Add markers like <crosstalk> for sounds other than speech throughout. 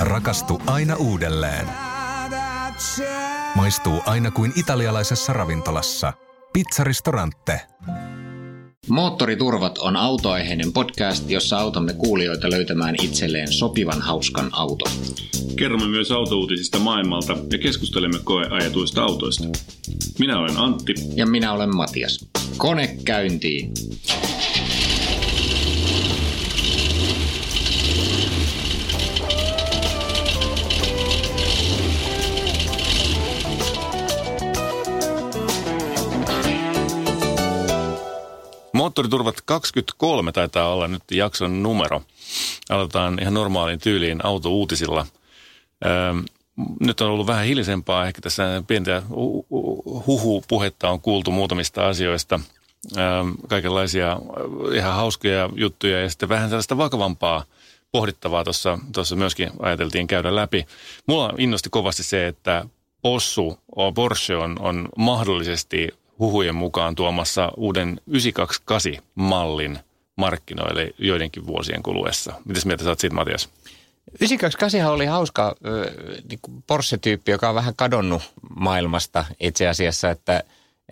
Rakastu aina uudelleen. Maistuu aina kuin italialaisessa ravintolassa. Pizzaristorante. Moottoriturvat on autoaiheinen podcast, jossa autamme kuulijoita löytämään itselleen sopivan hauskan auton. Kerromme myös autouutisista maailmalta ja keskustelemme koeajatuista autoista. Minä olen Antti. Ja minä olen Matias. Kone käyntiin! Moottoriturvat 23 taitaa olla nyt jakson numero. Aloitetaan ihan normaalin tyyliin autouutisilla. Öö, nyt on ollut vähän hiljaisempaa. Ehkä tässä pientä huhu-puhetta on kuultu muutamista asioista. Öö, kaikenlaisia ihan hauskoja juttuja ja sitten vähän sellaista vakavampaa pohdittavaa tuossa, tuossa myöskin ajateltiin käydä läpi. Mulla innosti kovasti se, että Possu, Porsche on, on mahdollisesti huhujen mukaan tuomassa uuden 928-mallin markkinoille joidenkin vuosien kuluessa. Mitäs mieltä sä oot siitä, Matias? 928 oli hauska niin Porsche-tyyppi, joka on vähän kadonnut maailmasta itse asiassa, että,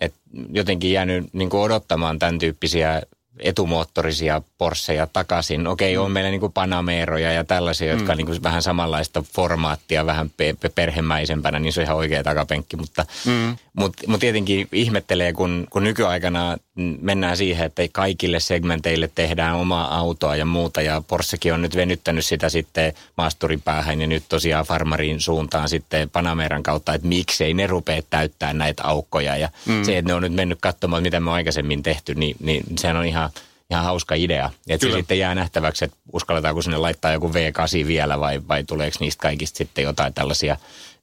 että jotenkin jäänyt niin odottamaan tämän tyyppisiä etumoottorisia Porscheja takaisin. Okei, on mm. meillä niin kuin Panameroja ja tällaisia, jotka mm. on niin kuin vähän samanlaista formaattia, vähän pe- perhemäisempänä, niin se on ihan oikea takapenkki. Mutta mm. mut, mut tietenkin ihmettelee, kun, kun nykyaikana mennään siihen, että kaikille segmenteille tehdään omaa autoa ja muuta. Ja Porschekin on nyt venyttänyt sitä sitten maasturin päähän ja nyt tosiaan farmarin suuntaan sitten Panameran kautta, että miksei ne rupea täyttää näitä aukkoja. Ja mm. se, että ne on nyt mennyt katsomaan, mitä me on aikaisemmin tehty, niin, niin sehän on ihan ihan hauska idea. Että se sitten jää nähtäväksi, että uskalletaanko sinne laittaa joku V8 vielä vai, vai tuleeko niistä kaikista sitten jotain tällaisia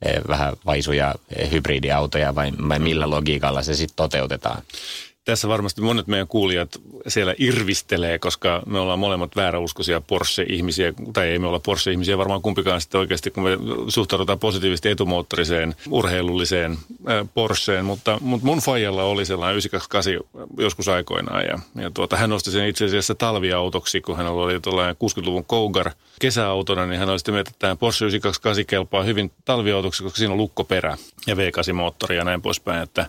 eh, vähän vaisuja eh, hybridiautoja vai, vai millä logiikalla se sitten toteutetaan tässä varmasti monet meidän kuulijat siellä irvistelee, koska me ollaan molemmat vääräuskoisia Porsche-ihmisiä, tai ei me olla Porsche-ihmisiä varmaan kumpikaan sitten oikeasti, kun me suhtaudutaan positiivisesti etumoottoriseen, urheilulliseen äh, Porscheen, mutta, mutta mun fajalla oli sellainen 928 joskus aikoinaan, ja, ja tuota, hän nosti sen itse asiassa talviautoksi, kun hän oli tuollainen 60-luvun Cougar kesäautona, niin hän oli sitten että tämä Porsche 928 kelpaa hyvin talviautoksi, koska siinä on lukkoperä ja V8-moottori ja näin poispäin. Että,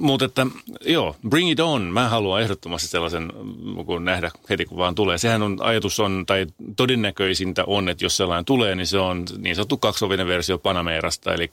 mutta että joo, bring it on. Mä haluan ehdottomasti sellaisen kun nähdä heti kun vaan tulee. Sehän on, ajatus on, tai todennäköisintä on, että jos sellainen tulee, niin se on niin sanottu kaksovinen versio Panamerasta, eli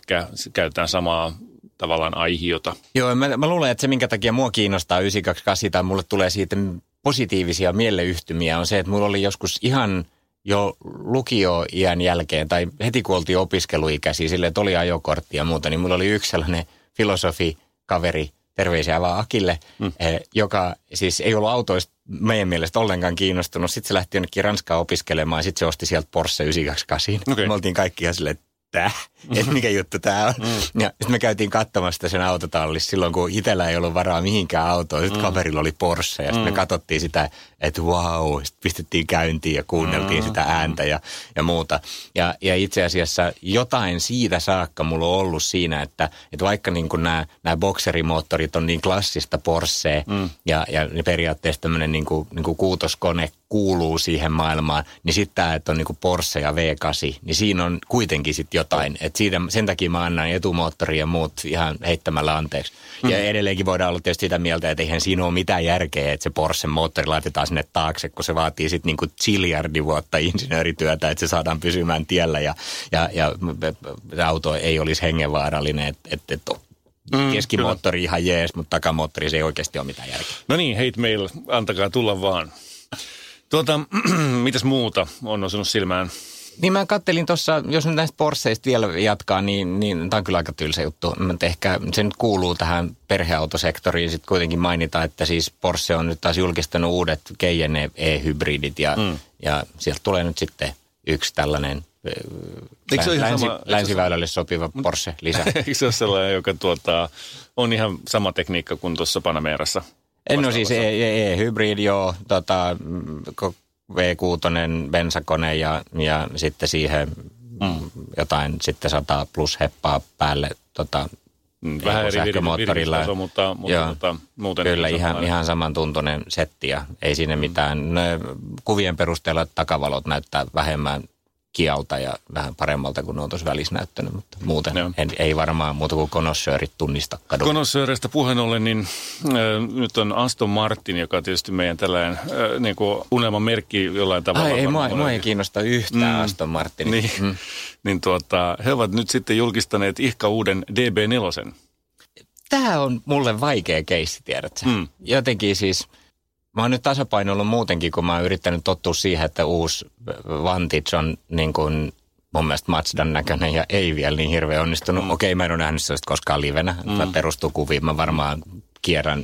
käytetään samaa tavallaan aihiota. Joo, mä, mä luulen, että se minkä takia mua kiinnostaa 928 tai mulle tulee siitä positiivisia mieleyhtymiä on se, että mulla oli joskus ihan jo lukio-iän jälkeen tai heti kun oltiin opiskeluikäisiä, sille että oli ajokortti ja muuta, niin mulla oli yksi sellainen filosofi, kaveri, terveisiä vaan Akille, mm. eh, joka siis ei ollut autoista meidän mielestä ollenkaan kiinnostunut. Sitten se lähti jonnekin Ranskaan opiskelemaan ja sitten se osti sieltä Porsche 928. Okay. Me oltiin kaikki ihan silleen, että että mikä juttu tämä on. Mm. Ja sitten me käytiin katsomassa sen autotallissa silloin, kun itsellä ei ollut varaa mihinkään autoon. Sitten mm. kaverilla oli Porsche ja sitten mm. me katsottiin sitä, että wow, sitten pistettiin käyntiin ja kuunneltiin mm. sitä ääntä ja, ja muuta. Ja, ja itse asiassa jotain siitä saakka mulla on ollut siinä, että, että vaikka niin nämä, nämä bokserimoottorit on niin klassista Porsche mm. ja, ja periaatteessa tämmöinen niin kuin, niin kuin kuutoskone kuuluu siihen maailmaan, niin sitten tämä, että on niin kuin Porsche ja V8, niin siinä on kuitenkin sitten jotain, et siitä, sen takia mä annan etumoottori ja muut ihan heittämällä anteeksi. Mm. Ja edelleenkin voidaan olla tietysti sitä mieltä, että eihän siinä ole mitään järkeä, että se Porsche moottori laitetaan sinne taakse, kun se vaatii sitten niinku chiliardi vuotta insinöörityötä, että se saadaan pysymään tiellä ja, ja, ja auto ei olisi hengenvaarallinen. Että et, et, Mm, Keskimoottori kyllä. ihan jees, mutta takamoottori se ei oikeasti ole mitään järkeä. No niin, hate mail, antakaa tulla vaan. Tuota, <clears throat> mitäs muuta on osunut silmään? Niin mä kattelin tuossa, jos nyt näistä Porscheista vielä jatkaa, niin, niin tämä on kyllä aika tylsä juttu. Mutta ehkä se nyt kuuluu tähän perheautosektoriin. Sitten kuitenkin mainita, että siis Porsche on nyt taas julkistanut uudet Cayenne E-hybridit ja, mm. ja sieltä tulee nyt sitten yksi tällainen Eikö se länsi, sama, länsiväylälle sopiva Porsche lisä. <laughs> Eikö se ole sellainen, joka tuota, on ihan sama tekniikka kuin tuossa Panamerassa? En no siis e-hybrid, joo. Tota, V6 bensakone ja, ja sitten siihen mm. jotain sitten 100 plus heppaa päälle tota, mm, Vähän eri sähkömoottorilla. Taso, mutta, mutta, Joo, mutta muuten kyllä ihan, ihan samantuntuinen setti ja ei siinä mm. mitään. Ne kuvien perusteella takavalot näyttää vähemmän kialta ja vähän paremmalta kuin on tuossa välissä näyttänyt, mutta muuten Joo. en, ei varmaan muuta kuin konossöörit tunnista kadun. Konossööreistä puheen ollen, niin äh, nyt on Aston Martin, joka on tietysti meidän tällainen äh, niin kuin unelman merkki jollain tavalla. Ai, ei, mua, mua ei kiinnosta yhtään mm. Aston Martin. Niin, mm. niin tuota, he ovat nyt sitten julkistaneet ihka uuden DB4. Tämä on mulle vaikea keissi, tiedätkö? Mm. Jotenkin siis, mä oon nyt tasapainoillut muutenkin, kun mä oon yrittänyt tottua siihen, että uusi Vantage on niin kuin mun mielestä Mazdan näköinen ja ei vielä niin hirveän onnistunut. Mm. Okei, mä en ole nähnyt sellaista koskaan livenä. Mm. perustuu kuviin. Mä varmaan kierrän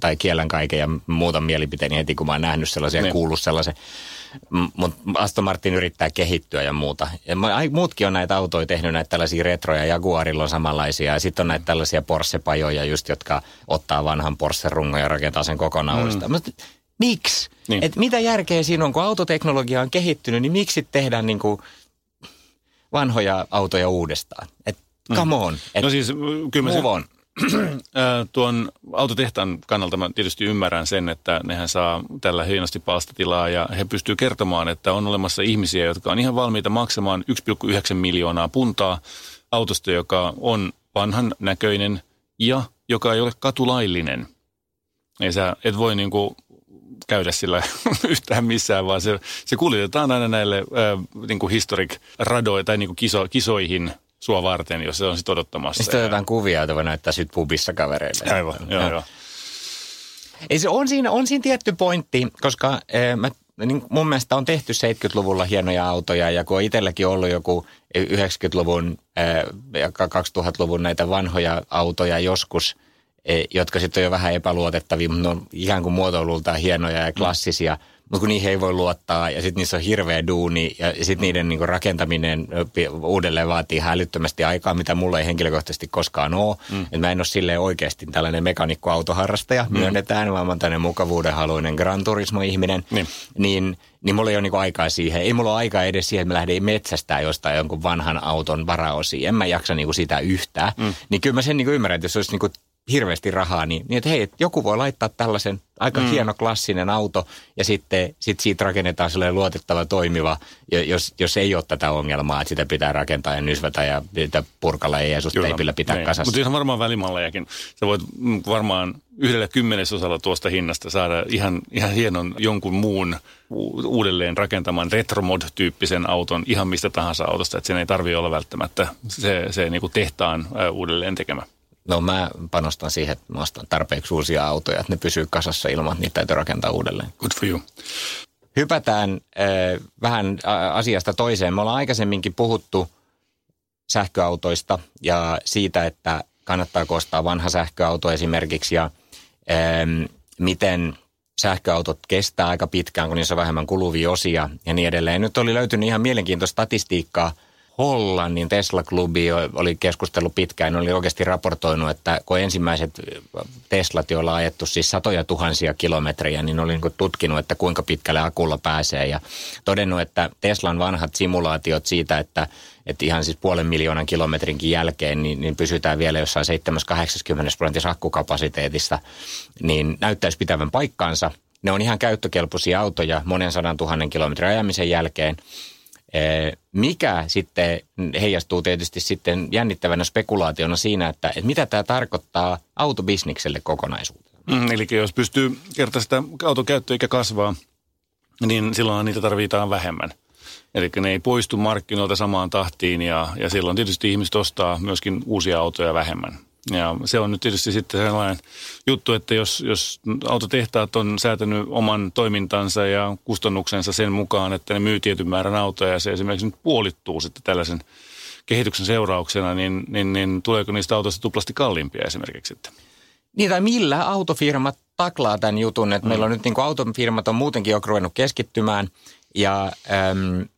tai kiellän kaiken ja muutan mielipiteeni heti, kun mä oon nähnyt sellaisia ja Niin. kuullut sellaisen. Mutta Aston Martin yrittää kehittyä ja muuta. Ja muutkin on näitä autoja tehnyt, näitä tällaisia retroja. Jaguarilla on samanlaisia. Ja sitten on näitä tällaisia Porsche-pajoja just, jotka ottaa vanhan Porsche-rungon ja rakentaa sen kokonaan mm. uudestaan. Mut Miksi? Niin. Niin. Et mitä järkeä siinä on, kun autoteknologia on kehittynyt, niin miksi tehdään niinku vanhoja autoja uudestaan? Et come on. Et No siis mm, kyllä move on. Tuon autotehtaan kannalta mä tietysti ymmärrän sen, että nehän saa tällä hienosti palstatilaa ja he pystyy kertomaan, että on olemassa ihmisiä, jotka on ihan valmiita maksamaan 1,9 miljoonaa puntaa autosta, joka on vanhan näköinen ja joka ei ole katulaillinen. Ei sä et voi niinku käydä sillä <laughs> yhtään missään, vaan se, se kuljetetaan aina näille äh, niinku historic radoille tai niinku kiso, kisoihin sua varten, jos se on sitten odottamassa. Sitten Ja- otetaan kuvia, joita voi näyttää sit pubissa kavereille. Aivan, joo, joo. Ei se on siinä, on siinä tietty pointti, koska eh, mä, niin mun mielestä on tehty 70-luvulla hienoja autoja ja kun on itselläkin ollut joku 90-luvun eh, ja 2000-luvun näitä vanhoja autoja joskus, eh, jotka sitten on jo vähän epäluotettavia, mutta ne on ikään kuin muotoilultaan hienoja ja klassisia, mutta kun niihin ei voi luottaa ja sitten niissä on hirveä duuni ja sitten niiden niinku rakentaminen uudelleen vaatii hälyttömästi aikaa, mitä mulla ei henkilökohtaisesti koskaan ole. Mm. Et mä en ole silleen oikeasti tällainen mekanikkoautoharrastaja, mm. myönnetään, vaan mä oon tämmöinen mukavuudenhaluinen Gran Turismo-ihminen. Niin. Niin, niin mulla ei ole niinku aikaa siihen. Ei mulla ole aikaa edes siihen, että mä lähden metsästää jostain jonkun vanhan auton varaosia. En mä jaksa niinku sitä yhtään. Mm. Niin kyllä mä sen niinku ymmärrän, että jos olisi niinku hirveästi rahaa, niin, niin että hei, että joku voi laittaa tällaisen aika mm. hieno klassinen auto ja sitten sit siitä rakennetaan sellainen luotettava toimiva, jo- jos, jos ei ole tätä ongelmaa, että sitä pitää rakentaa ja nysvätä ja sitä purkalla ja jeesusteipillä pitää Niin. kasassa. Mutta ihan varmaan välimallejakin. Sä voit mm, varmaan yhdellä kymmenesosalla tuosta hinnasta saada ihan, ihan hienon jonkun muun uudelleen rakentaman retromod-tyyppisen auton ihan mistä tahansa autosta. Että sen ei tarvitse olla välttämättä se, se niinku tehtaan ää, uudelleen tekemä. No mä panostan siihen, että mä ostan tarpeeksi uusia autoja, että ne pysyy kasassa ilman, että niitä täytyy rakentaa uudelleen. Good for you. Hypätään äh, vähän asiasta toiseen. Me ollaan aikaisemminkin puhuttu sähköautoista ja siitä, että kannattaako ostaa vanha sähköauto esimerkiksi ja ähm, miten sähköautot kestää aika pitkään, kun niissä on vähemmän kuluvia osia ja niin edelleen. Nyt oli löytynyt ihan mielenkiintoista statistiikkaa. Hollannin Tesla-klubi oli keskustellut pitkään, oli oikeasti raportoinut, että kun ensimmäiset Teslat, joilla on ajettu siis satoja tuhansia kilometrejä, niin oli niin tutkinut, että kuinka pitkälle akulla pääsee ja todennut, että Teslan vanhat simulaatiot siitä, että, että ihan siis puolen miljoonan kilometrinkin jälkeen, niin, niin pysytään vielä jossain 7-80 prosentissa akkukapasiteetista, niin näyttäisi pitävän paikkaansa. Ne on ihan käyttökelpoisia autoja monen sadan tuhannen kilometrin ajamisen jälkeen. Eh, Mikä sitten heijastuu tietysti sitten jännittävänä spekulaationa siinä, että, että mitä tämä tarkoittaa autobisnikselle kokonaisuutena. Mm, eli jos pystyy kerta sitä auton käyttöikä kasvaa, niin silloin niitä tarvitaan vähemmän. Eli ne ei poistu markkinoilta samaan tahtiin ja, ja silloin tietysti ihmiset ostaa myöskin uusia autoja vähemmän. Ja se on nyt tietysti sitten sellainen juttu, että jos, jos autotehtaat on säätänyt oman toimintansa ja kustannuksensa sen mukaan, että ne myy tietyn määrän autoja ja se esimerkiksi nyt puolittuu sitten tällaisen kehityksen seurauksena, niin, niin, niin tuleeko niistä autoista tuplasti kalliimpia esimerkiksi sitten? Niin tai millä autofirmat taklaa tämän jutun, että mm. meillä on nyt niin kuin autofirmat on muutenkin jo ruvennut keskittymään ja äm,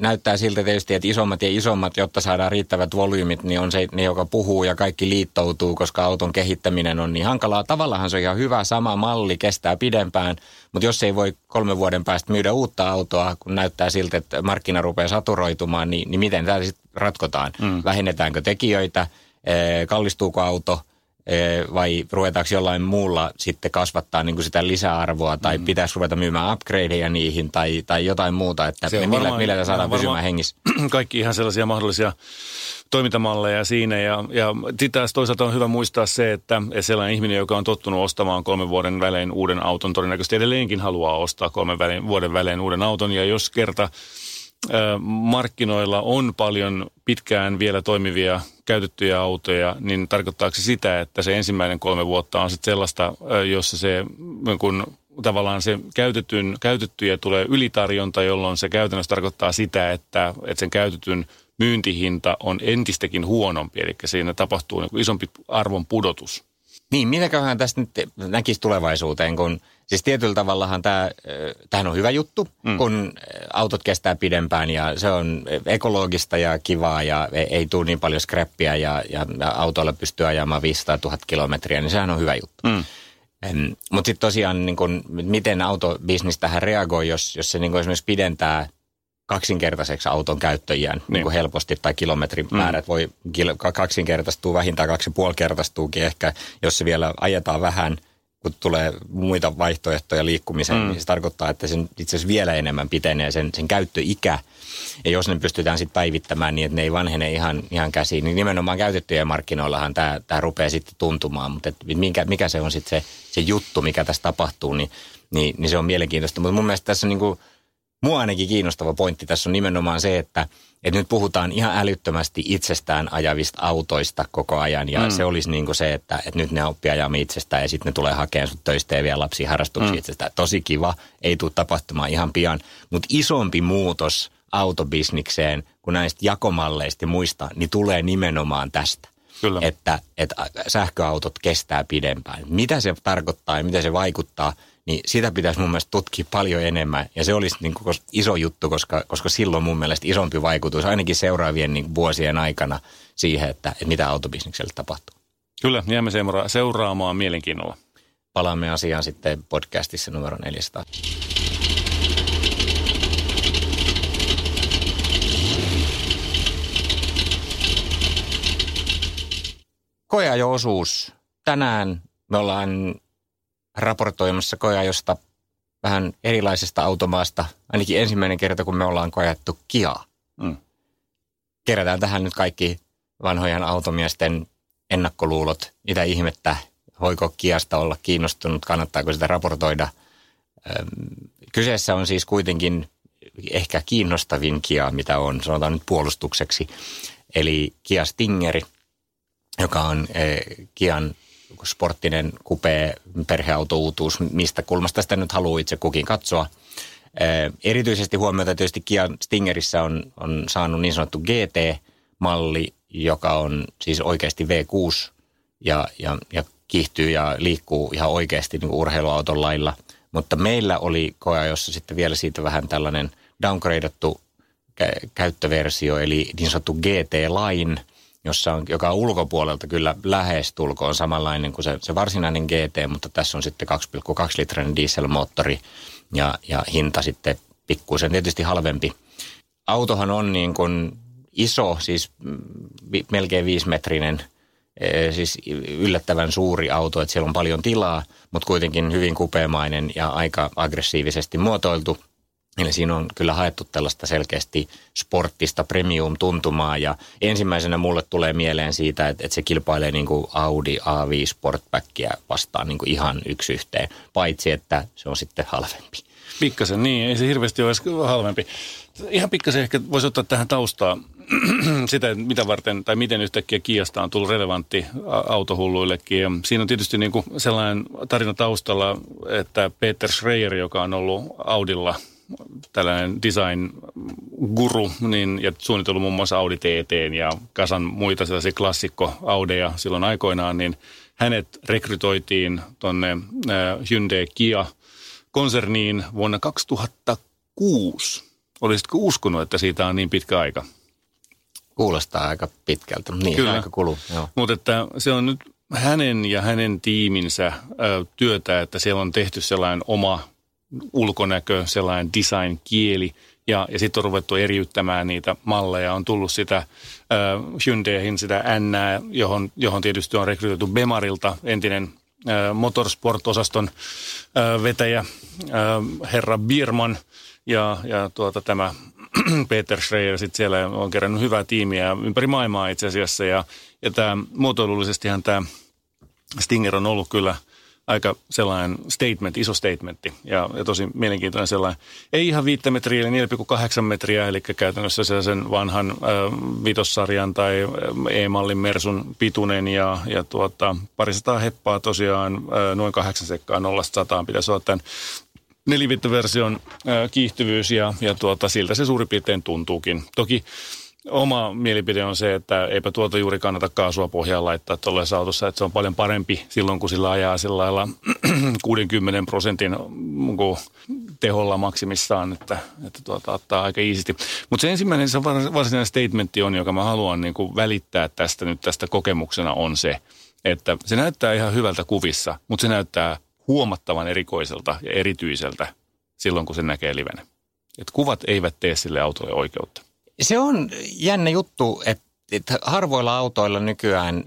näyttää siltä tietysti, että isommat ja isommat, jotta saadaan riittävät volyymit, niin on se, ne, joka puhuu ja kaikki liittoutuu, koska auton kehittäminen on niin hankalaa. Tavallaan se on ihan hyvä, sama malli, kestää pidempään, mutta jos ei voi kolmen vuoden päästä myydä uutta autoa, kun näyttää siltä, että markkina rupeaa saturoitumaan, niin, niin miten tämä sitten ratkotaan? Mm. Vähennetäänkö tekijöitä, kallistuuko auto, vai ruvetaanko jollain muulla sitten kasvattaa niin kuin sitä lisäarvoa tai mm. pitäisi ruveta myymään upgradeja niihin tai, tai jotain muuta, että millä, varmaan, millä saadaan pysymään hengissä? <clears throat> Kaikki ihan sellaisia mahdollisia toimintamalleja siinä ja, ja sitä toisaalta on hyvä muistaa se, että sellainen ihminen, joka on tottunut ostamaan kolmen vuoden välein uuden auton, todennäköisesti edelleenkin haluaa ostaa kolmen vuoden välein uuden auton ja jos kerta markkinoilla on paljon pitkään vielä toimivia käytettyjä autoja, niin tarkoittaako se sitä, että se ensimmäinen kolme vuotta on sitten sellaista, jossa se kun tavallaan se käytetyn, käytettyjä tulee ylitarjonta, jolloin se käytännössä tarkoittaa sitä, että, että sen käytetyn myyntihinta on entistäkin huonompi, eli siinä tapahtuu niin isompi arvon pudotus. Niin, mitäköhän tästä nyt näkisi tulevaisuuteen, kun siis tietyllä tavallahan tämä, tämähän on hyvä juttu, mm. kun autot kestää pidempään ja se on ekologista ja kivaa ja ei, ei tule niin paljon skräppiä ja, ja autoilla pystyy ajamaan 500 000 kilometriä, niin sehän on hyvä juttu. Mm. Mutta sitten tosiaan, niin kun, miten autobisnis tähän reagoi, jos, jos se niin esimerkiksi pidentää kaksinkertaiseksi auton käyttöjään niin. niin kuin helposti tai kilometrimäärät mm. voi kaksinkertaistua, vähintään kaksi ja kertaistuukin ehkä, jos se vielä ajetaan vähän, kun tulee muita vaihtoehtoja liikkumiseen, mm. niin se tarkoittaa, että sen itse asiassa vielä enemmän pitenee sen, sen käyttöikä. Ja jos ne pystytään sitten päivittämään niin, että ne ei vanhene ihan, ihan käsiin, niin nimenomaan käytettyjen markkinoillahan tämä, tämä rupeaa sitten tuntumaan. Mutta mikä, mikä se on sitten se, se juttu, mikä tässä tapahtuu, niin, niin, niin se on mielenkiintoista. Mutta mun mielestä tässä on niin kuin mua ainakin kiinnostava pointti tässä on nimenomaan se, että, että nyt puhutaan ihan älyttömästi itsestään ajavista autoista koko ajan. Ja mm. se olisi niin kuin se, että, että nyt ne oppii ajamaan itsestään ja sitten ne tulee hakemaan sut töistä ja vielä lapsia harrastuksia mm. itsestään. Tosi kiva, ei tule tapahtumaan ihan pian. Mutta isompi muutos autobisnikseen kuin näistä jakomalleista ja muista, niin tulee nimenomaan tästä. Kyllä. Että, että sähköautot kestää pidempään. Mitä se tarkoittaa ja mitä se vaikuttaa – niin sitä pitäisi mun mielestä tutkia paljon enemmän. Ja se olisi niin kuin iso juttu, koska, koska silloin mun mielestä isompi vaikutus ainakin seuraavien niin vuosien aikana siihen, että, että mitä autobisnekselle tapahtuu. Kyllä, jäämme seuraamaan mielenkiinnolla. Palaamme asiaan sitten podcastissa numero 400. Koeajo-osuus. Tänään me ollaan raportoimassa koeajosta vähän erilaisesta automaasta, ainakin ensimmäinen kerta, kun me ollaan koettu Kiaa. Mm. Kerätään tähän nyt kaikki vanhojen automiesten ennakkoluulot, mitä ihmettä, voiko Kiasta olla kiinnostunut, kannattaako sitä raportoida. Kyseessä on siis kuitenkin ehkä kiinnostavin Kia, mitä on, sanotaan nyt puolustukseksi. Eli Kia Stingeri, joka on Kian sporttinen kupee perheautouutuus, mistä kulmasta sitä nyt haluaa itse kukin katsoa. Erityisesti huomiota tietysti Kia Stingerissä on, on saanut niin sanottu GT-malli, joka on siis oikeasti V6 ja, ja, ja kiihtyy ja liikkuu ihan oikeasti niin urheiluauton lailla. Mutta meillä oli koja, jossa sitten vielä siitä vähän tällainen downgradeattu käyttöversio, eli niin sanottu GT-line – jossa on, joka on ulkopuolelta kyllä lähestulkoon samanlainen kuin se, se varsinainen GT, mutta tässä on sitten 2,2 litrainen dieselmoottori ja, ja hinta sitten pikkuisen tietysti halvempi. Autohan on niin kuin iso, siis melkein viisimetrinen, e, siis yllättävän suuri auto, että siellä on paljon tilaa, mutta kuitenkin hyvin kupeamainen ja aika aggressiivisesti muotoiltu – Eli siinä on kyllä haettu tällaista selkeästi sporttista premium-tuntumaa ja ensimmäisenä mulle tulee mieleen siitä, että, että se kilpailee niin kuin Audi A5 Sportbackia vastaan niin kuin ihan yksi yhteen, paitsi että se on sitten halvempi. Pikkasen niin, ei se hirveästi ole halvempi. Ihan pikkasen ehkä voisi ottaa tähän taustaa <clears throat> sitä, mitä varten tai miten yhtäkkiä Kiasta on tullut relevantti autohulluillekin. Siinä on tietysti niin kuin sellainen tarina taustalla, että Peter Schreier, joka on ollut Audilla – tällainen design-guru niin, ja suunnitellut muun muassa Audi TT ja kasan muita sellaisia klassikko Audeja silloin aikoinaan, niin hänet rekrytoitiin tuonne äh, Hyundai Kia konserniin vuonna 2006. Olisitko uskonut, että siitä on niin pitkä aika? Kuulostaa aika pitkältä, niin Kyllä. aika kuluu. Mutta että se on nyt hänen ja hänen tiiminsä ö, työtä, että siellä on tehty sellainen oma ulkonäkö, sellainen design-kieli Ja, ja sitten on ruvettu eriyttämään niitä malleja. On tullut sitä äh, Hyundaihin sitä N, johon, johon tietysti on rekrytoitu Bemarilta entinen äh, motorsport-osaston äh, vetäjä äh, herra Birman ja, ja tuota, tämä <clears throat> Peter Schreier sitten siellä on kerännyt hyvää tiimiä ympäri maailmaa itse asiassa. Ja, ja tämä muotoilullisestihan tämä Stinger on ollut kyllä aika sellainen statement, iso statementti ja, ja tosi mielenkiintoinen sellainen. Ei ihan viittä metriä, eli 4,8 metriä, eli käytännössä sen vanhan äh, vitossarjan tai E-mallin Mersun pituinen ja, ja tuota, parisataa heppaa tosiaan äh, noin kahdeksan sekkaa nollasta sataan pitäisi olla tämän nelivittoversion äh, kiihtyvyys ja, ja tuota, siltä se suurin piirtein tuntuukin. Toki oma mielipide on se, että eipä tuota juuri kannata kaasua pohjaan laittaa tuollaisessa autossa, että se on paljon parempi silloin, kun sillä ajaa sillä lailla <clears throat> 60 prosentin mm, teholla maksimissaan, että, että tuota, ottaa aika iisisti. Mutta se ensimmäinen se varsinainen statementti on, joka mä haluan niin kuin välittää tästä nyt tästä kokemuksena on se, että se näyttää ihan hyvältä kuvissa, mutta se näyttää huomattavan erikoiselta ja erityiseltä silloin, kun se näkee livenä. Et kuvat eivät tee sille autolle oikeutta. Se on jännä juttu, että, että harvoilla autoilla nykyään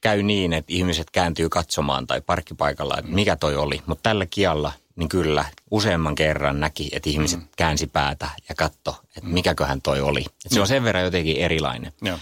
käy niin, että ihmiset kääntyy katsomaan tai parkkipaikalla, että mikä toi oli. Mutta tällä kialla, niin kyllä, useamman kerran näki, että ihmiset mm. käänsi päätä ja katto, että mm. mikäköhän toi oli. Että se on sen verran jotenkin erilainen. Joo.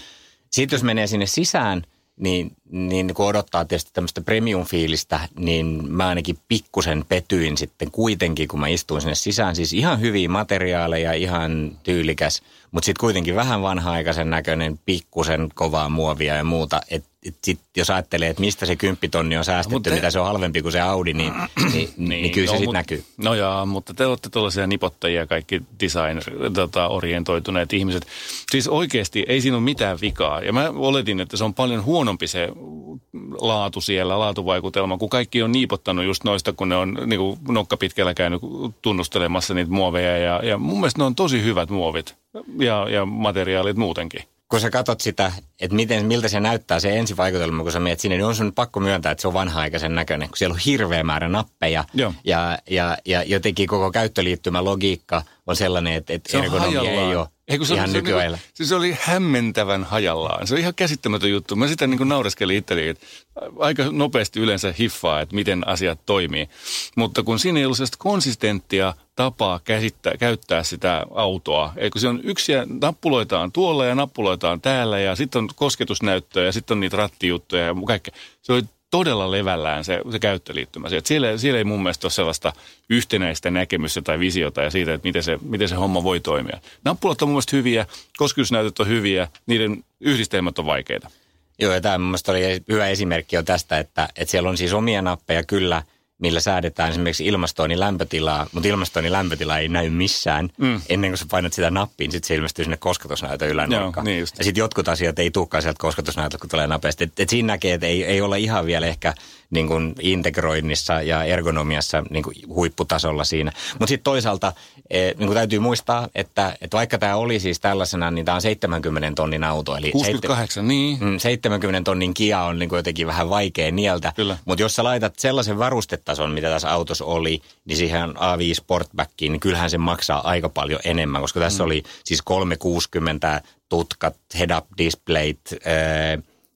Sitten jos menee sinne sisään – niin, niin kun odottaa tietysti tämmöistä premium-fiilistä, niin mä ainakin pikkusen petyin sitten kuitenkin, kun mä istuin sinne sisään. Siis ihan hyviä materiaaleja, ihan tyylikäs, mutta sitten kuitenkin vähän vanha-aikaisen näköinen, pikkusen kovaa muovia ja muuta. Et et sit, jos ajattelee, että mistä se kymppitonni on säästetty, te... mitä se on halvempi kuin se Audi, niin, <clears throat> niin, niin, niin kyllä no, se sitten näkyy. No joo, mutta te olette tuollaisia nipottajia, kaikki design-orientoituneet tota, ihmiset. Siis oikeasti ei siinä ole mitään vikaa. Ja mä oletin, että se on paljon huonompi se laatu siellä, laatuvaikutelma, kun kaikki on niipottanut just noista, kun ne on niin kuin nokka pitkällä käynyt tunnustelemassa niitä muoveja. Ja, ja mun mielestä ne on tosi hyvät muovit ja, ja materiaalit muutenkin. Kun sä katsot sitä, että miten, miltä se näyttää se ensivaikutelma, kun sä menet sinne, niin on sun pakko myöntää, että se on vanha-aikaisen näköinen, kun siellä on hirveä määrä nappeja. Ja, ja, ja jotenkin koko käyttöliittymä logiikka on sellainen, että, että ergonomia ei ole ei, se, ihan se, nykyajalla. Se, niin se oli hämmentävän hajallaan. Se on ihan käsittämätön juttu. Mä sitä niin naureskelin itselleni, että aika nopeasti yleensä hiffaa, että miten asiat toimii. Mutta kun siinä ei ollut sellaista konsistenttia tapaa käsittää, käyttää sitä autoa. Eikö se on yksi nappuloita on tuolla ja nappuloita on täällä ja sitten on kosketusnäyttöä ja sitten on niitä rattijuttuja ja kaikkea. Se oli todella levällään se, se käyttöliittymä. siellä, siellä ei mun mielestä ole sellaista yhtenäistä näkemystä tai visiota ja siitä, että miten se, miten se homma voi toimia. Nappulat on mun mielestä hyviä, kosketusnäytöt on hyviä, niiden yhdistelmät on vaikeita. Joo, ja tämä mun oli hyvä esimerkki on tästä, että, että siellä on siis omia nappeja kyllä – millä säädetään esimerkiksi ilmastoinnin lämpötilaa, mutta ilmastoinnin lämpötila ei näy missään. Mm. Ennen kuin sä painat sitä nappiin, sitten se ilmestyy sinne kosketusnäytön ylänurkkaan. Niin ja sitten jotkut asiat ei tulekaan sieltä kosketusnäytöltä, kun tulee nopeasti. Et, et siinä näkee, että ei, ei olla ihan vielä ehkä niin kuin integroinnissa ja ergonomiassa niin kuin huipputasolla siinä. Mutta sitten toisaalta e, niin kuin täytyy muistaa, että, että vaikka tämä oli siis tällaisena, niin tämä on 70 tonnin auto. Eli 68, niin. 70 mm, tonnin Kia on niin kuin jotenkin vähän vaikea nieltä. Mutta jos sä laitat sellaisen varustetason, mitä tässä autossa oli, niin siihen A5 Sportbackiin, niin kyllähän se maksaa aika paljon enemmän, koska tässä mm. oli siis 360 tutkat, head-up displayt,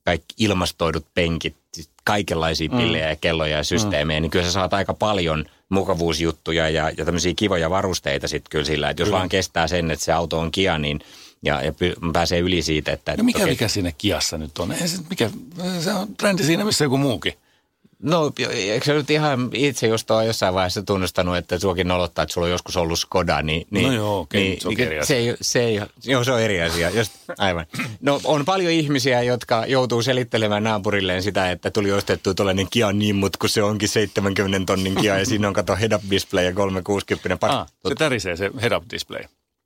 kaikki ilmastoidut penkit, kaikenlaisia mm. pillejä ja kelloja ja systeemejä, mm. niin kyllä sä saat aika paljon mukavuusjuttuja ja, ja tämmöisiä kivoja varusteita sitten kyllä sillä, että jos kyllä. vaan kestää sen, että se auto on Kia, niin ja, ja pääsee yli siitä, että... No mikä, okay. mikä siinä Kiassa nyt on? Ei se, mikä, se on trendi siinä missä joku muukin. No, eikö se nyt ihan itse just ole jossain vaiheessa tunnustanut, että suokin nolottaa, että sulla on joskus ollut Skoda, niin... niin no joo, okei, niin, se on eri asia. Se ei, se ei, joo, se on eri asia, just, aivan. No, on paljon ihmisiä, jotka joutuu selittelemään naapurilleen sitä, että tuli ostettu tuollainen Kia niin, mutta kun se onkin 70 tonnin Kia ja siinä on kato head-up display ja 360. Ah, se tärisee se head-up display.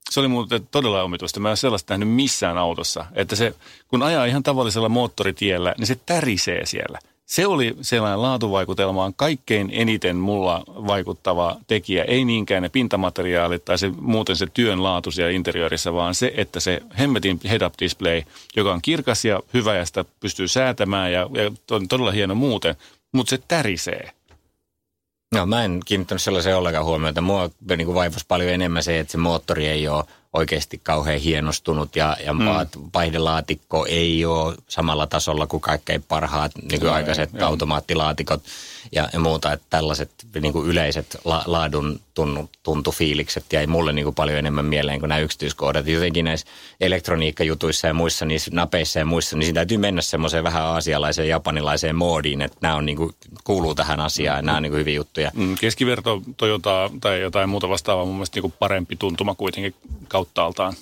Se oli muuten todella omituista. Mä en sellaista nähnyt missään autossa. Että se, kun ajaa ihan tavallisella moottoritiellä, niin se tärisee siellä. Se oli sellainen laatuvaikutelmaan kaikkein eniten mulla vaikuttava tekijä. Ei niinkään ne pintamateriaalit tai se, muuten se työn laatu siellä interiörissa, vaan se, että se hemmetin head-up display, joka on kirkas ja hyvä ja sitä pystyy säätämään ja, ja on todella hieno muuten, mutta se tärisee. No mä en kiinnittänyt sellaiseen ollenkaan huomiota. Mua niin vaivasi paljon enemmän se, että se moottori ei ole oikeasti kauhean hienostunut ja, ja mm. vaihdelaatikko ei ole samalla tasolla kuin kaikkein parhaat nykyaikaiset no, automaattilaatikot ja, ja muuta. Että tällaiset niin kuin yleiset la, laadun tunnu, tuntufiilikset jäi mulle niin kuin paljon enemmän mieleen kuin nämä yksityiskohdat. Jotenkin näissä elektroniikkajutuissa ja muissa, niissä napeissa ja muissa, niin siinä täytyy mennä semmoiseen vähän aasialaiseen japanilaiseen moodiin, että nämä on niin kuin, kuuluu tähän asiaan ja nämä on niin kuin hyviä juttuja. Mm, keskiverto Toyota tai jotain muuta vastaavaa mun mielestä niin kuin parempi tuntuma kuitenkin kauttaaltaan.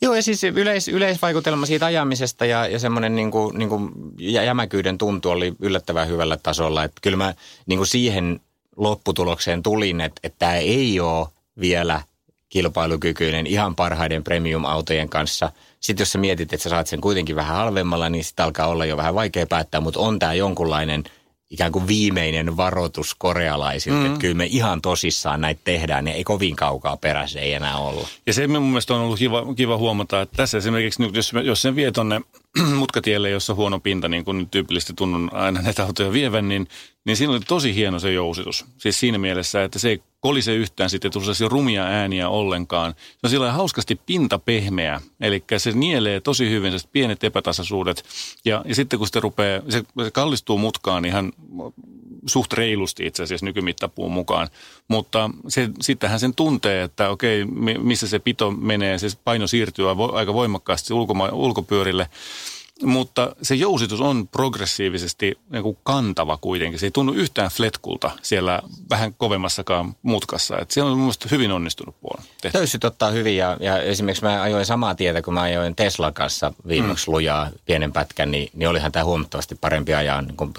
Joo, ja siis yleis, yleisvaikutelma siitä ajamisesta ja, ja semmoinen niin kuin, niin kuin jämäkyyden tuntu oli yllättävän hyvällä tasolla. Että kyllä mä niin kuin siihen lopputulokseen tulin, että, että tämä ei ole vielä kilpailukykyinen ihan parhaiden premium-autojen kanssa. Sitten jos sä mietit, että sä saat sen kuitenkin vähän halvemmalla, niin sitten alkaa olla jo vähän vaikea päättää, mutta on tämä jonkunlainen – ikään kuin viimeinen varoitus korealaisille, mm. että kyllä me ihan tosissaan näitä tehdään, niin ei kovin kaukaa perässä ei enää olla. Ja se mun mielestä on ollut kiva, kiva huomata, että tässä esimerkiksi nyt, jos, jos sen vie tuonne <clears throat> mutkatielle, jossa huono pinta, niin kuin tyypillisesti tunnun aina näitä autoja vievän, niin, niin siinä oli tosi hieno se jousitus. Siis siinä mielessä, että se ei kolise yhtään sitten tule rumia ääniä ollenkaan. Se on sillä hauskasti pinta pehmeä, eli se nielee tosi hyvin pienet epätasaisuudet. Ja, ja sitten kun se rupeaa, se, se kallistuu mutkaan ihan suht reilusti itse asiassa nykymittapuun mukaan. Mutta se, sittenhän sen tuntee, että okei, missä se pito menee, se paino siirtyy aika voimakkaasti ulkoma, ulkopyörille. Mutta se jousitus on progressiivisesti niin kuin kantava kuitenkin. Se ei tunnu yhtään fletkulta siellä vähän kovemmassakaan mutkassa. Et se on mun hyvin onnistunut puoli. Töysyt ottaa hyvin ja, ja esimerkiksi mä ajoin samaa tietä, kun mä ajoin Tesla kanssa viimeksi mm. lujaa pienen pätkän, niin, niin olihan tämä huomattavasti parempi ajaa niin kuin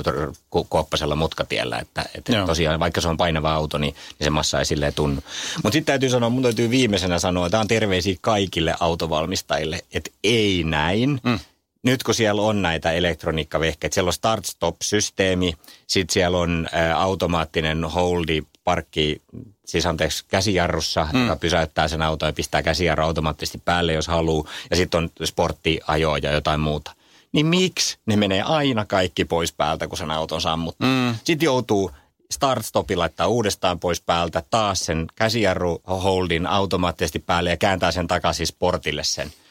kuoppasella mutkatiellä. Että, että tosiaan vaikka se on painava auto, niin, niin se massa ei silleen tunnu. Mutta sitten täytyy sanoa, mun täytyy viimeisenä sanoa, että tämä on terveisiä kaikille autovalmistajille, että ei näin. Mm nyt kun siellä on näitä elektroniikkavehkeitä, siellä on start-stop-systeemi, sitten siellä on ä, automaattinen holdi, parkki, siis anteeksi, käsijarrussa, mm. joka pysäyttää sen auton ja pistää käsijarru automaattisesti päälle, jos haluaa, ja sitten on sporttiajoa ja jotain muuta. Niin miksi ne menee aina kaikki pois päältä, kun sen auton sammuttaa? Mm. Sitten joutuu start-stopi laittaa uudestaan pois päältä, taas sen käsijarru holdin automaattisesti päälle ja kääntää sen takaisin sportille sen –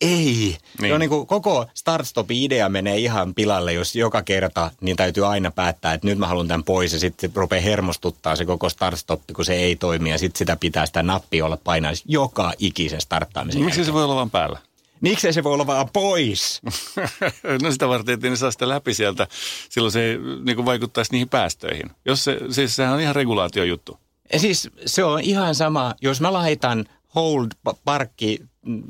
ei. Niin. No niin kuin koko Startstopin idea menee ihan pilalle, jos joka kerta niin täytyy aina päättää, että nyt mä haluan tämän pois ja sitten rupeaa hermostuttaa se koko Startstoppi, kun se ei toimi ja sitten sitä pitää sitä nappia olla painaa joka ikisen starttaamisen Miksi se voi olla vaan päällä? Miksei se voi olla vaan pois? <laughs> no sitä varten, että ne saa sitä läpi sieltä. Silloin se niin kuin vaikuttaisi niihin päästöihin. Jos se, siis sehän on ihan regulaatiojuttu. Ja siis se on ihan sama, jos mä laitan hold parkki mm.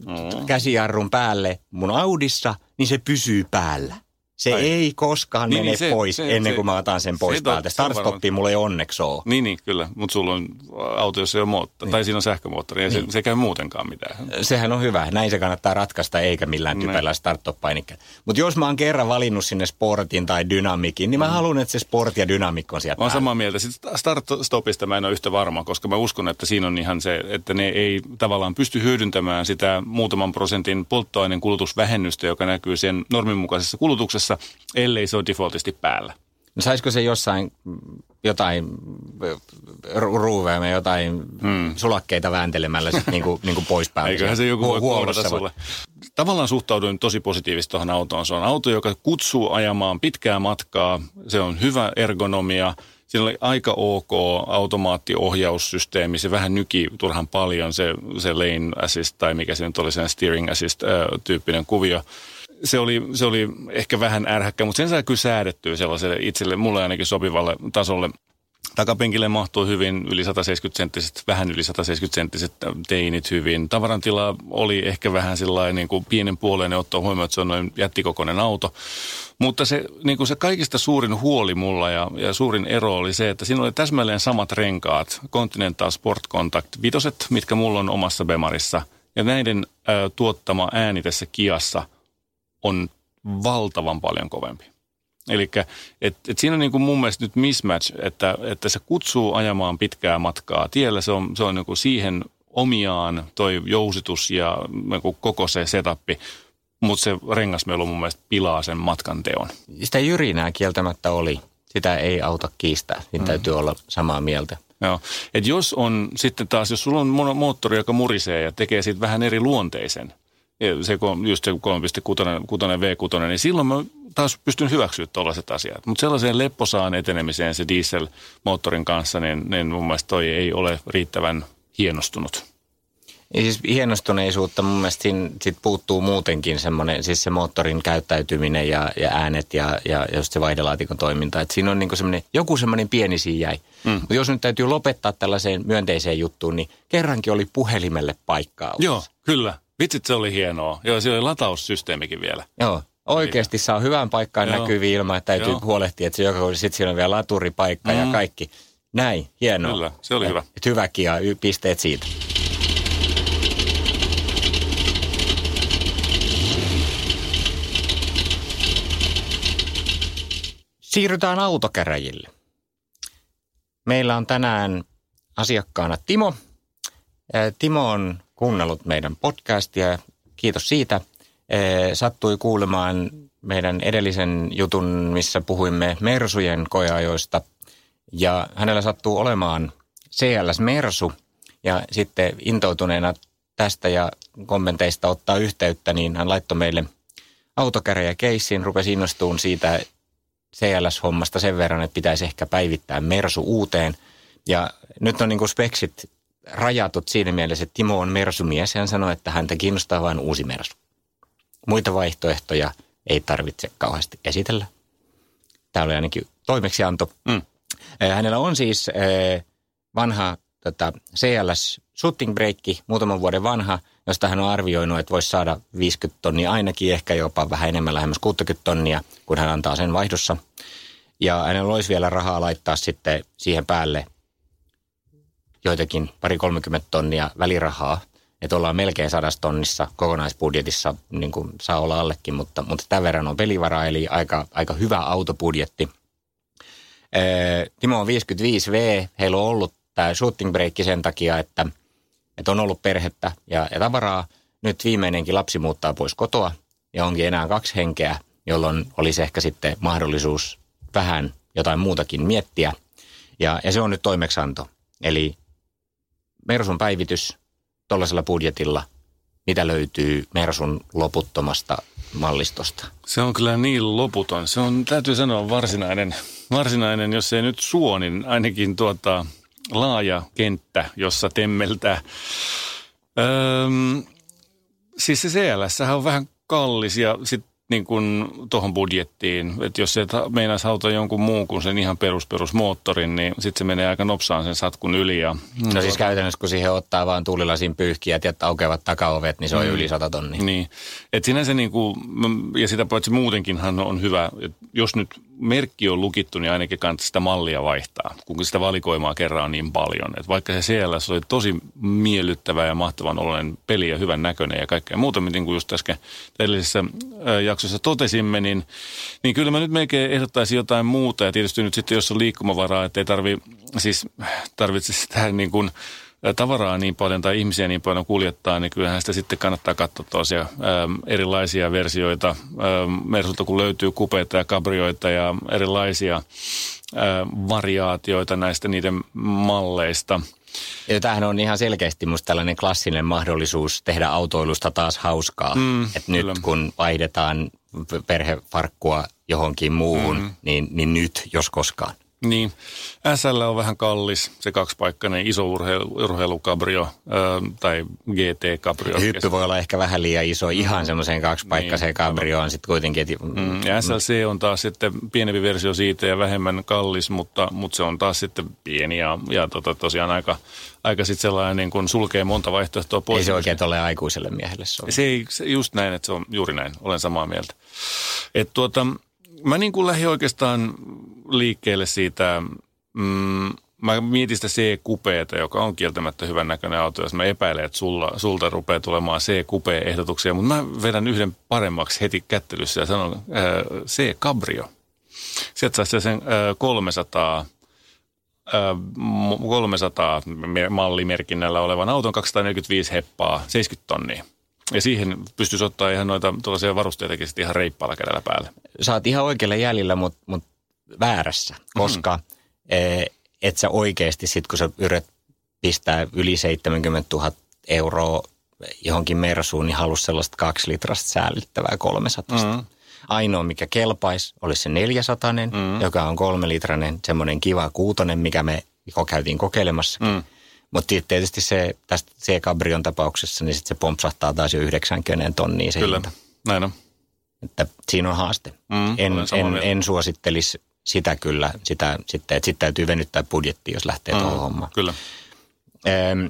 käsijarrun päälle mun Audissa, niin se pysyy päällä. Se Ai. ei koskaan niin, mene niin, se, pois se, ennen se, kuin mä otan sen pois se, päältä. Startstoppi mulla ei onneksi ole. Niin, niin kyllä. Mutta sulla on auto, jossa ei ole moottori. Niin. Tai siinä on sähkömoottori. Ja niin. se, se käy muutenkaan mitään. Sehän on hyvä. Näin se kannattaa ratkaista, eikä millään typellä start painikkeella Mutta jos mä oon kerran valinnut sinne sportin tai dynamikin, niin mä mm. haluan, että se sport ja dynamikko on siellä Mä oon samaa mieltä. Sitten start-stopista mä en ole yhtä varma, koska mä uskon, että siinä on ihan se, että ne ei tavallaan pysty hyödyntämään sitä muutaman prosentin polttoaineen kulutusvähennystä, joka näkyy sen norminmukaisessa kulutuksessa autossa, ellei se ole defaultisti päällä. No saisiko se jossain jotain ruuveja, jotain hmm. sulakkeita vääntelemällä sit niinku, <laughs> niinku pois päältä? Eiköhän se joku voi huolata sulle. Tavallaan suhtauduin tosi positiivisesti tuohon autoon. Se on auto, joka kutsuu ajamaan pitkää matkaa. Se on hyvä ergonomia. Siinä oli aika ok automaattiohjaussysteemi. Se vähän nyki turhan paljon se, se lane assist tai mikä se nyt oli, sen steering assist tyyppinen kuvio se oli, se oli ehkä vähän ärhäkkä, mutta sen sai kyllä säädettyä sellaiselle itselle, mulle ainakin sopivalle tasolle. Takapenkille mahtuu hyvin yli 170-senttiset, vähän yli 170-senttiset teinit hyvin. Tavarantila oli ehkä vähän sellainen niin kuin pienen puoleen ottaa huomioon, että se on noin jättikokoinen auto. Mutta se, niin kuin se kaikista suurin huoli mulla ja, ja suurin ero oli se, että siinä oli täsmälleen samat renkaat, Continental Sport Contact vitoset, mitkä mulla on omassa Bemarissa. Ja näiden ä, tuottama ääni tässä Kiassa – on valtavan paljon kovempi. Eli et, et siinä on niin kuin mun mielestä nyt mismatch, että, että se kutsuu ajamaan pitkää matkaa tiellä. Se on, se on niin kuin siihen omiaan toi jousitus ja niin kuin koko se setappi, mutta se rengasmelu mun mielestä pilaa sen matkan teon. Sitä jyrinää kieltämättä oli. sitä ei auta kiistää. Niin mm. täytyy olla samaa mieltä. Joo. Et jos on sitten taas, jos sulla on moottori, joka murisee ja tekee siitä vähän eri luonteisen, se, just se 3.6 V6, niin silloin mä taas pystyn hyväksyä tuollaiset asiat. Mutta sellaiseen lepposaan etenemiseen se dieselmoottorin kanssa, niin, niin mun mielestä toi ei ole riittävän hienostunut. Ja siis hienostuneisuutta mun mielestä siinä sit puuttuu muutenkin semmoinen, siis se moottorin käyttäytyminen ja, ja äänet ja, ja just se vaihdelaatikon toiminta. Et siinä on niinku semmoinen, joku semmoinen pieni siinä jäi. Mm. Mutta jos nyt täytyy lopettaa tällaiseen myönteiseen juttuun, niin kerrankin oli puhelimelle paikkaa. Joo, kyllä. Vitsit se oli hienoa. Joo, siellä oli lataussysteemikin vielä. Joo. Oikeasti saa hyvän paikkaan näkyviin ilman, että täytyy Joo. huolehtia, että se joka sitten siinä on vielä laturipaikka mm. ja kaikki. Näin, hienoa. Kyllä, se oli hyvä. Et hyvä Kia, pisteet siitä. Siirrytään autokäräjille. Meillä on tänään asiakkaana Timo. Timo on kuunnellut meidän podcastia. Kiitos siitä. Sattui kuulemaan meidän edellisen jutun, missä puhuimme Mersujen koeajoista. Ja hänellä sattuu olemaan CLS Mersu. Ja sitten intoutuneena tästä ja kommenteista ottaa yhteyttä, niin hän laittoi meille autokäräjä keissin, rupesi innostumaan siitä CLS-hommasta sen verran, että pitäisi ehkä päivittää Mersu uuteen. Ja nyt on niin kuin speksit rajatut siinä mielessä, että Timo on Mersumies ja hän sanoi, että häntä kiinnostaa vain uusi Mersu. Muita vaihtoehtoja ei tarvitse kauheasti esitellä. Tämä oli ainakin toimeksianto. Mm. Hänellä on siis vanha tota, CLS shooting break, muutaman vuoden vanha, josta hän on arvioinut, että voisi saada 50 tonnia ainakin, ehkä jopa vähän enemmän lähemmäs 60 tonnia, kun hän antaa sen vaihdossa. Ja hänellä olisi vielä rahaa laittaa sitten siihen päälle joitakin pari 30 tonnia välirahaa, että ollaan melkein sadassa tonnissa kokonaisbudjetissa, niin kuin saa olla allekin, mutta, mutta tämän verran on pelivaraa, eli aika, aika hyvä autobudjetti. Timo on 55V, heillä on ollut tämä shooting break sen takia, että, että on ollut perhettä ja, ja tavaraa. Nyt viimeinenkin lapsi muuttaa pois kotoa ja onkin enää kaksi henkeä, jolloin olisi ehkä sitten mahdollisuus vähän jotain muutakin miettiä. Ja, ja se on nyt toimeksanto. Eli Mersun päivitys tuollaisella budjetilla, mitä löytyy Mersun loputtomasta mallistosta? Se on kyllä niin loputon. Se on, täytyy sanoa, varsinainen, varsinainen jos ei nyt suo, niin ainakin tuota, laaja kenttä, jossa temmeltää. Öö, siis se CLS on vähän kallis ja sitten niin kuin tuohon budjettiin. Että jos se meinaisi hauta jonkun muun kuin sen ihan perus, perusmoottorin, niin sitten se menee aika nopsaan sen satkun yli. Ja, no siis käytännössä, kun siihen ottaa vaan tuulilasin pyyhkiä ja aukeavat takaovet, niin se on mm. yli 100 tonnia. Niin. Että sinänsä niin kuin, ja sitä paitsi muutenkinhan on hyvä, että jos nyt merkki on lukittu, niin ainakin kannattaa sitä mallia vaihtaa, kun sitä valikoimaa kerran on niin paljon. Että vaikka se CLS oli tosi miellyttävä ja mahtavan oloinen peli ja hyvän näköinen ja kaikkea muuta, niin kuin just äsken edellisessä jaksossa totesimme, niin, niin kyllä mä nyt melkein ehdottaisin jotain muuta. Ja tietysti nyt sitten, jos on liikkumavaraa, että ei tarvi, siis tarvitse sitä niin kuin – tavaraa niin paljon tai ihmisiä niin paljon kuljettaa, niin kyllähän sitä sitten kannattaa katsoa tosiaan erilaisia versioita. Mersulta kun löytyy kupeita ja kabrioita ja erilaisia äh, variaatioita näistä niiden malleista. Ja tämähän on ihan selkeästi musta tällainen klassinen mahdollisuus tehdä autoilusta taas hauskaa. Mm, että nyt kun vaihdetaan perhefarkkua johonkin muuhun, mm. niin, niin nyt jos koskaan. Niin. SL on vähän kallis, se kaksipaikkainen iso urheilu, urheilukabrio tai GT-kabrio. Hyppy voi olla ehkä vähän liian iso, ihan mm. semmoiseen kaksipaikkaiseen niin, kabrioon sitten kuitenkin. Et... Mm, ja SLC on taas sitten pienempi versio siitä ja vähemmän kallis, mutta, mutta se on taas sitten pieni ja, ja tota, tosiaan aika, aika sitten sellainen niin kuin sulkee monta vaihtoehtoa pois. Ei se oikein ole aikuiselle miehelle sovi. Se ei, se just näin, että se on juuri näin, olen samaa mieltä. Et tuota, mä niin kuin lähdin oikeastaan liikkeelle siitä, mm, mä mietin sitä C-kupeeta, joka on kieltämättä hyvän näköinen auto, jos mä epäilen, että sulla, sulta rupeaa tulemaan C-kupe-ehdotuksia, mutta mä vedän yhden paremmaksi heti kättelyssä ja sanon äh, C-cabrio. Sieltä saisi sen äh, 300 300 mallimerkinnällä olevan auton 245 heppaa, 70 tonnia. Ja siihen pystyisi ottaa ihan noita tuollaisia varusteitakin sitten ihan reippaalla kädellä päälle. Saat ihan oikealle jäljellä, mutta, mutta väärässä, koska mm-hmm. et sä oikeasti sit kun sä yrität pistää yli 70 000 euroa johonkin mersuun, niin halusi sellaista kaksi litrasta säällittävää 300. Mm-hmm. Ainoa, mikä kelpaisi, olisi se 400, mm. joka on kolme litranen, semmoinen kiva kuutonen, mikä me käytiin kokeilemassa. Mm. Mutta tietysti se tästä C-Cabrion tapauksessa, niin sit se pompsahtaa taas jo 90 tonnia se Kyllä, hinta. näin on. Että siinä on haaste. Mm, en, en, en suosittelisi sitä kyllä, sitä, sitten, että sitten täytyy venyttää budjettia, jos lähtee mm. tuohon hommaan. Kyllä. Ähm,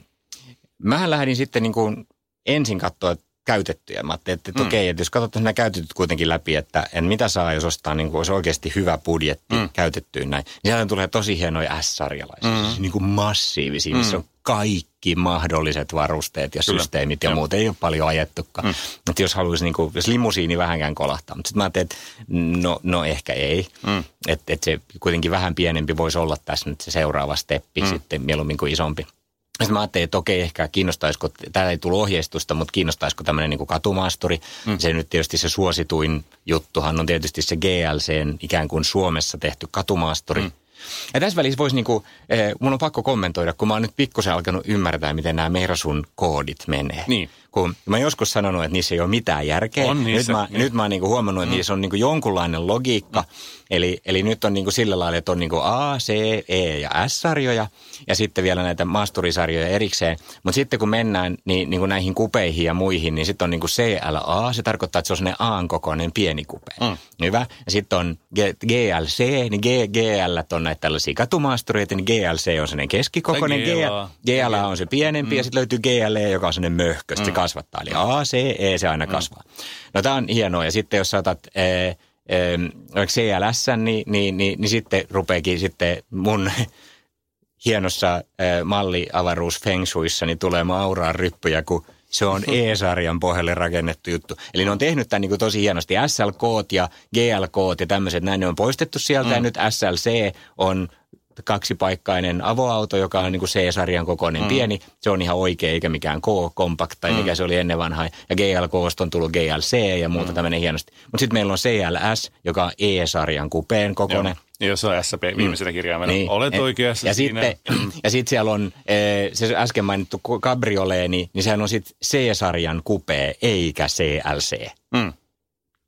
mähän lähdin sitten niin kuin ensin katsoa käytettyjä. Mä ajattelin, että, että mm. okei, että jos katsotaan nämä käytetyt kuitenkin läpi, että en mitä saa, jos ostaa niin kuin, olisi oikeasti hyvä budjetti mm. käytettyyn näin. Niin tulee tosi hienoja S-sarjalaisia, mm. siis niin kuin massiivisia, mm. missä on kaikki mahdolliset varusteet ja Kyllä. systeemit ja Joo. muut. Ei ole paljon ajettukaan. Mm. Mutta jos haluaisi, niin kuin, jos limusiini vähänkään kolahtaa. Mutta sitten mä ajattelin, että no, no ehkä ei. Mm. Että et se kuitenkin vähän pienempi voisi olla tässä nyt se seuraava steppi mm. sitten mieluummin kuin isompi. Sitten mä ajattelin, että okei, ehkä kiinnostaisiko, täällä ei tullut ohjeistusta, mutta kiinnostaisiko tämmöinen niin katumaasturi. Mm. Se nyt tietysti se suosituin juttuhan on tietysti se GLCn ikään kuin Suomessa tehty katumaasturi. Mm. Ja tässä välissä voisi niinku, eh, mun on pakko kommentoida, kun mä oon nyt pikkusen alkanut ymmärtää, miten nämä Merasun koodit menee. Niin. Kun mä joskus sanonut, että niissä ei ole mitään järkeä. On niissä, Nyt mä, niin. nyt mä oon niinku huomannut, että mm. niissä on niinku jonkunlainen logiikka. Mm. Eli, eli nyt on niinku sillä lailla, että on niinku A, C, E ja S-sarjoja ja sitten vielä näitä maasturisarjoja erikseen. Mutta sitten kun mennään niin, niinku näihin kupeihin ja muihin, niin sitten on niinku CLA. Se tarkoittaa, että se on sellainen A-kokoinen pieni kupe. Mm. Hyvä. Ja sitten on G- GLC, niin G, GL on näitä tällaisia katumaastureita, niin GLC on sellainen keskikokoinen. GLA. GLA on se pienempi mm. ja sitten löytyy GLE, joka on sellainen möhkö, mm. Kasvattaa. Eli A, C, E se aina kasvaa. No tämä on hienoa. Ja sitten jos ee, ee, vaikka CLS, niin, niin, niin, niin sitten rupeekin sitten mun <laughs> hienossa ee, malliavaruus Feng Shuissa, niin tulee mauraan ryppyjä, kun se on <laughs> E-sarjan pohjalle rakennettu juttu. Eli ne on tehnyt tämän niin kuin tosi hienosti. SLK ja GLK ja tämmöiset, näin ne on poistettu sieltä. Mm. Ja nyt SLC on kaksipaikkainen avoauto, joka on niin kuin C-sarjan kokoinen mm. pieni. Se on ihan oikea, eikä mikään K-compact tai mikä se oli ennen vanhaa. Ja GLK on tullut GLC ja muuta mm. tämmöinen hienosti. Mutta sitten meillä on CLS, joka on E-sarjan kupeen kokoinen. Joo. Jos on SP viimeisenä kirjaimena, niin. olet oikeassa ja siinä. Sitten, <clears throat> ja sitten siellä on eh, se äsken mainittu Cabriolet, niin, niin sehän on sitten C-sarjan kupee, eikä CLC. Mm.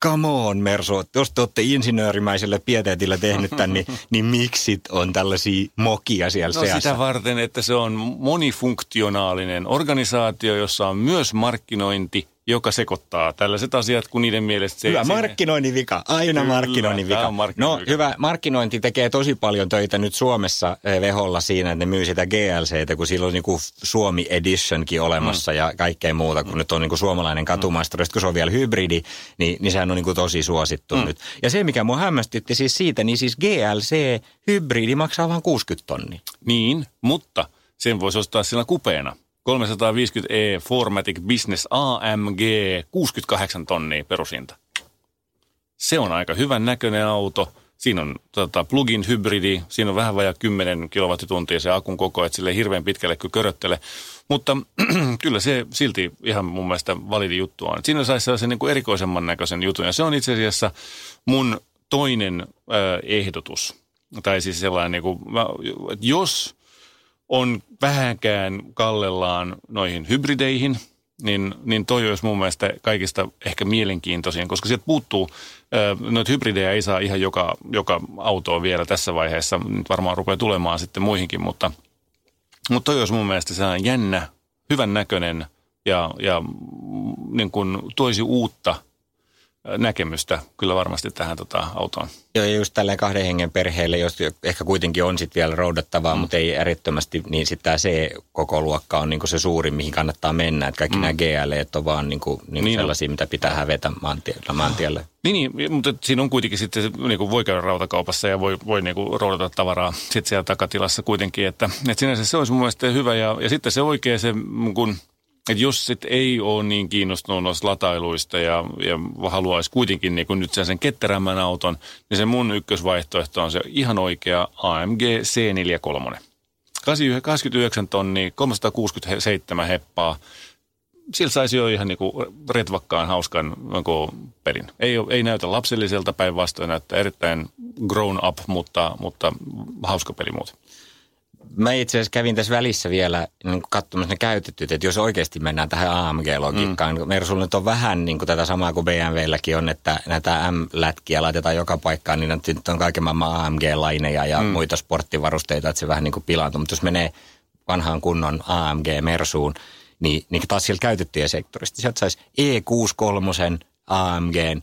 Come on, Mersu, jos te olette insinöörimäisellä pieteetillä tehnyt tämän, niin, <laughs> niin miksi on tällaisia mokia siellä No seassa? sitä varten, että se on monifunktionaalinen organisaatio, jossa on myös markkinointi, joka sekoittaa tällaiset asiat, kun niiden mielestä se... Hyvä se- markkinoinnin vika, aina Kyllä, markkinoinnin vika. markkinoinnin No vika. hyvä, markkinointi tekee tosi paljon töitä nyt Suomessa eh, veholla siinä, että ne myy sitä GLCtä, kun sillä on niinku Suomi Editionkin olemassa mm. ja kaikkea muuta, kun nyt on niinku suomalainen katumaisteri, mm. kun se on vielä hybridi, niin, niin sehän on niinku tosi suosittu mm. nyt. Ja se, mikä mua hämmästytti siis siitä, niin siis GLC hybridi maksaa vain 60 tonnia. Niin, mutta sen voisi ostaa sillä kupeena. 350e Formatic Business AMG 68 tonnia perusinta. Se on aika hyvän näköinen auto. Siinä on tota, plug-in hybridi, siinä on vähän vajaa 10 kilowattituntia se akun koko, että sille hirveän pitkälle kyllä köröttele. Mutta <clears throat> kyllä se silti ihan mun mielestä validi juttu on. Siinä saisi sellaisen niin kuin erikoisemman näköisen jutun ja se on itse asiassa mun toinen äh, ehdotus. Tai siis sellainen, niin kuin, mä, jos on vähänkään kallellaan noihin hybrideihin, niin, niin toi olisi mun mielestä kaikista ehkä mielenkiintoisin, koska sieltä puuttuu, noita hybridejä ei saa ihan joka, joka autoa vielä tässä vaiheessa, nyt varmaan rupeaa tulemaan sitten muihinkin, mutta, mutta toi olisi mun mielestä sellainen jännä, hyvän näköinen ja, ja mm, niin kuin toisi uutta näkemystä kyllä varmasti tähän tota, autoon. Joo, ja just tälleen kahden hengen perheelle, jos ehkä kuitenkin on sitten vielä roudattavaa, mm. mutta ei ärittömästi, niin sitten tämä C-koko luokka on niinku se suurin, mihin kannattaa mennä. Että kaikki mm. nämä GL on vaan niinku, niinku Niin on. sellaisia, mitä pitää hävetä maantiellä. maantielle. Niin, niin mutta siinä on kuitenkin sitten, se, niin kuin voi käydä rautakaupassa ja voi, voi niin kuin roudata tavaraa sitten siellä takatilassa kuitenkin, että, että sinänsä se olisi mun mielestä hyvä ja, ja sitten se oikein se, kuin, että jos sit ei ole niin kiinnostunut noista latailuista ja, ja haluaisi kuitenkin niin kuin nyt sen ketterämmän auton, niin se mun ykkösvaihtoehto on se ihan oikea AMG C43. 89 tonnia, 367 heppaa, sillä saisi jo ihan niin retvakkaan hauskan pelin. Ei, ei näytä lapselliselta päinvastoin, näyttää erittäin grown up, mutta, mutta hauska peli muuten. Mä itse asiassa kävin tässä välissä vielä niin katsomassa ne käytettyt, että jos oikeasti mennään tähän AMG-logiikkaan, mm. Mersulla nyt on vähän niin kuin tätä samaa kuin BMWlläkin on, että näitä M-lätkiä laitetaan joka paikkaan, niin nyt on kaiken maailman AMG-laineja ja mm. muita sporttivarusteita, että se vähän niin kuin pilaantuu. Mutta jos menee vanhaan kunnon AMG-Mersuun, niin, niin taas siellä käytettyjä sektorista. Sieltä saisi E63 AMGn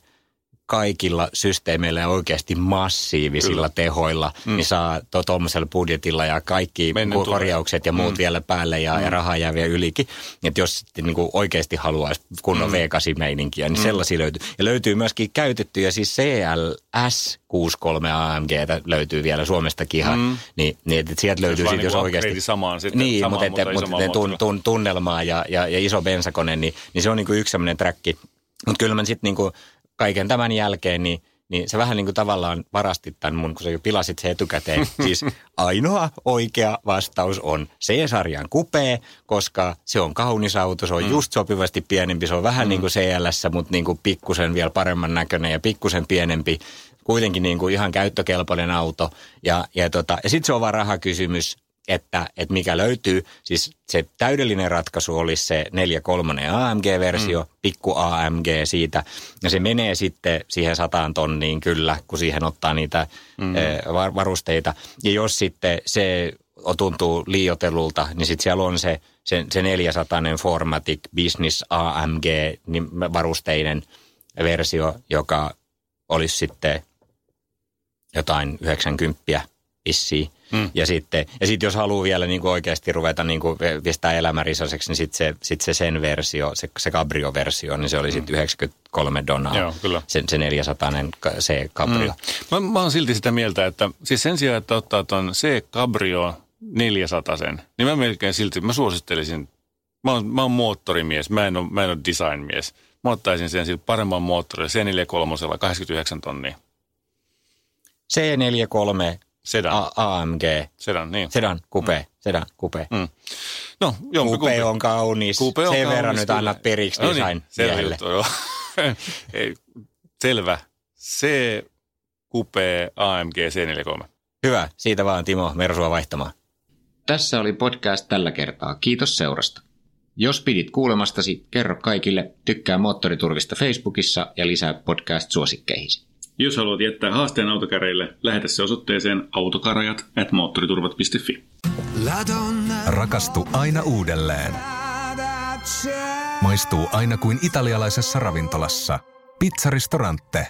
kaikilla systeemeillä oikeasti massiivisilla Kyllä. tehoilla, mm. niin saa tuommoisella budjetilla ja kaikki Menneen korjaukset tulee. ja muut mm. vielä päälle ja, mm. ja rahaa jää vielä ylikin. Että jos sitten niin kuin oikeasti haluaisi kunnon mm. V8-meininkiä, niin mm. sellaisia löytyy. Ja löytyy myöskin käytettyjä, siis CLS 63 AMG löytyy vielä Suomestakin ihan, mm. niin, niin että sieltä löytyy sitten, jos oikeasti... samaan sitten. Niin, samaan, mutta, mutta, mutta, mutta tun, tun, tunnelmaa ja, ja, ja iso bensakone, niin, niin se on niin kuin yksi sellainen träkki. Mutta kyllä mä sitten niin kuin kaiken tämän jälkeen, niin, niin se vähän niin kuin tavallaan varastit tämän mun, kun sä jo pilasit se etukäteen. <laughs> Siis ainoa oikea vastaus on C-sarjan kupee, koska se on kaunis auto, se on mm. just sopivasti pienempi, se on vähän mm. niin kuin CLS, mutta niin kuin pikkusen vielä paremman näköinen ja pikkusen pienempi kuitenkin niin kuin ihan käyttökelpoinen auto. Ja, ja, tota, ja sitten se on vaan rahakysymys, että, että mikä löytyy. Siis se täydellinen ratkaisu olisi se 4.3 AMG-versio, mm. pikku AMG siitä. Ja se menee sitten siihen sataan tonniin kyllä, kun siihen ottaa niitä mm. varusteita. Ja jos sitten se tuntuu liiotelulta, niin sitten siellä on se, se, se 400 Formatic Business AMG niin varusteinen versio, joka olisi sitten jotain 90 vissiin. Mm. Ja sitten ja sit jos haluaa vielä niin kuin oikeasti ruveta niin kuin pistää elämärisaiseksi, niin sitten se, sit se sen versio, se, se Cabrio-versio, niin se oli sitten mm. 93 donnaa. Joo, kyllä. Se, se 400 C Cabrio. Mm. Mä, mä oon silti sitä mieltä, että siis sen sijaan, että ottaa tuon C Cabrio 400 sen, niin mä melkein silti, mä suosittelisin, mä oon, mä oon moottorimies, mä en ole, mä en ole designmies. Mä ottaisin sen sillä paremman moottorilla, C43, 89 tonnia. C43 Sedan. A- AMG. Sedan, niin. Sedan, kupe, mm. sedan, kupe. Mm. No, jompi, kupe on kaunis. Kupe on Sen kaunis, verran nyt annat periksi no niin, selvä juttu, joo. <laughs> Ei, selvä. C, kupe, AMG, C43. Hyvä, siitä vaan Timo Mersua vaihtamaan. Tässä oli podcast tällä kertaa. Kiitos seurasta. Jos pidit kuulemastasi, kerro kaikille, tykkää Moottoriturvista Facebookissa ja lisää podcast-suosikkeihisi. Jos haluat jättää haasteen autokäreille, lähetä se osoitteeseen autokarajat at moottoriturvat.fi. Rakastu aina uudelleen. Maistuu aina kuin italialaisessa ravintolassa. Pizzaristorante.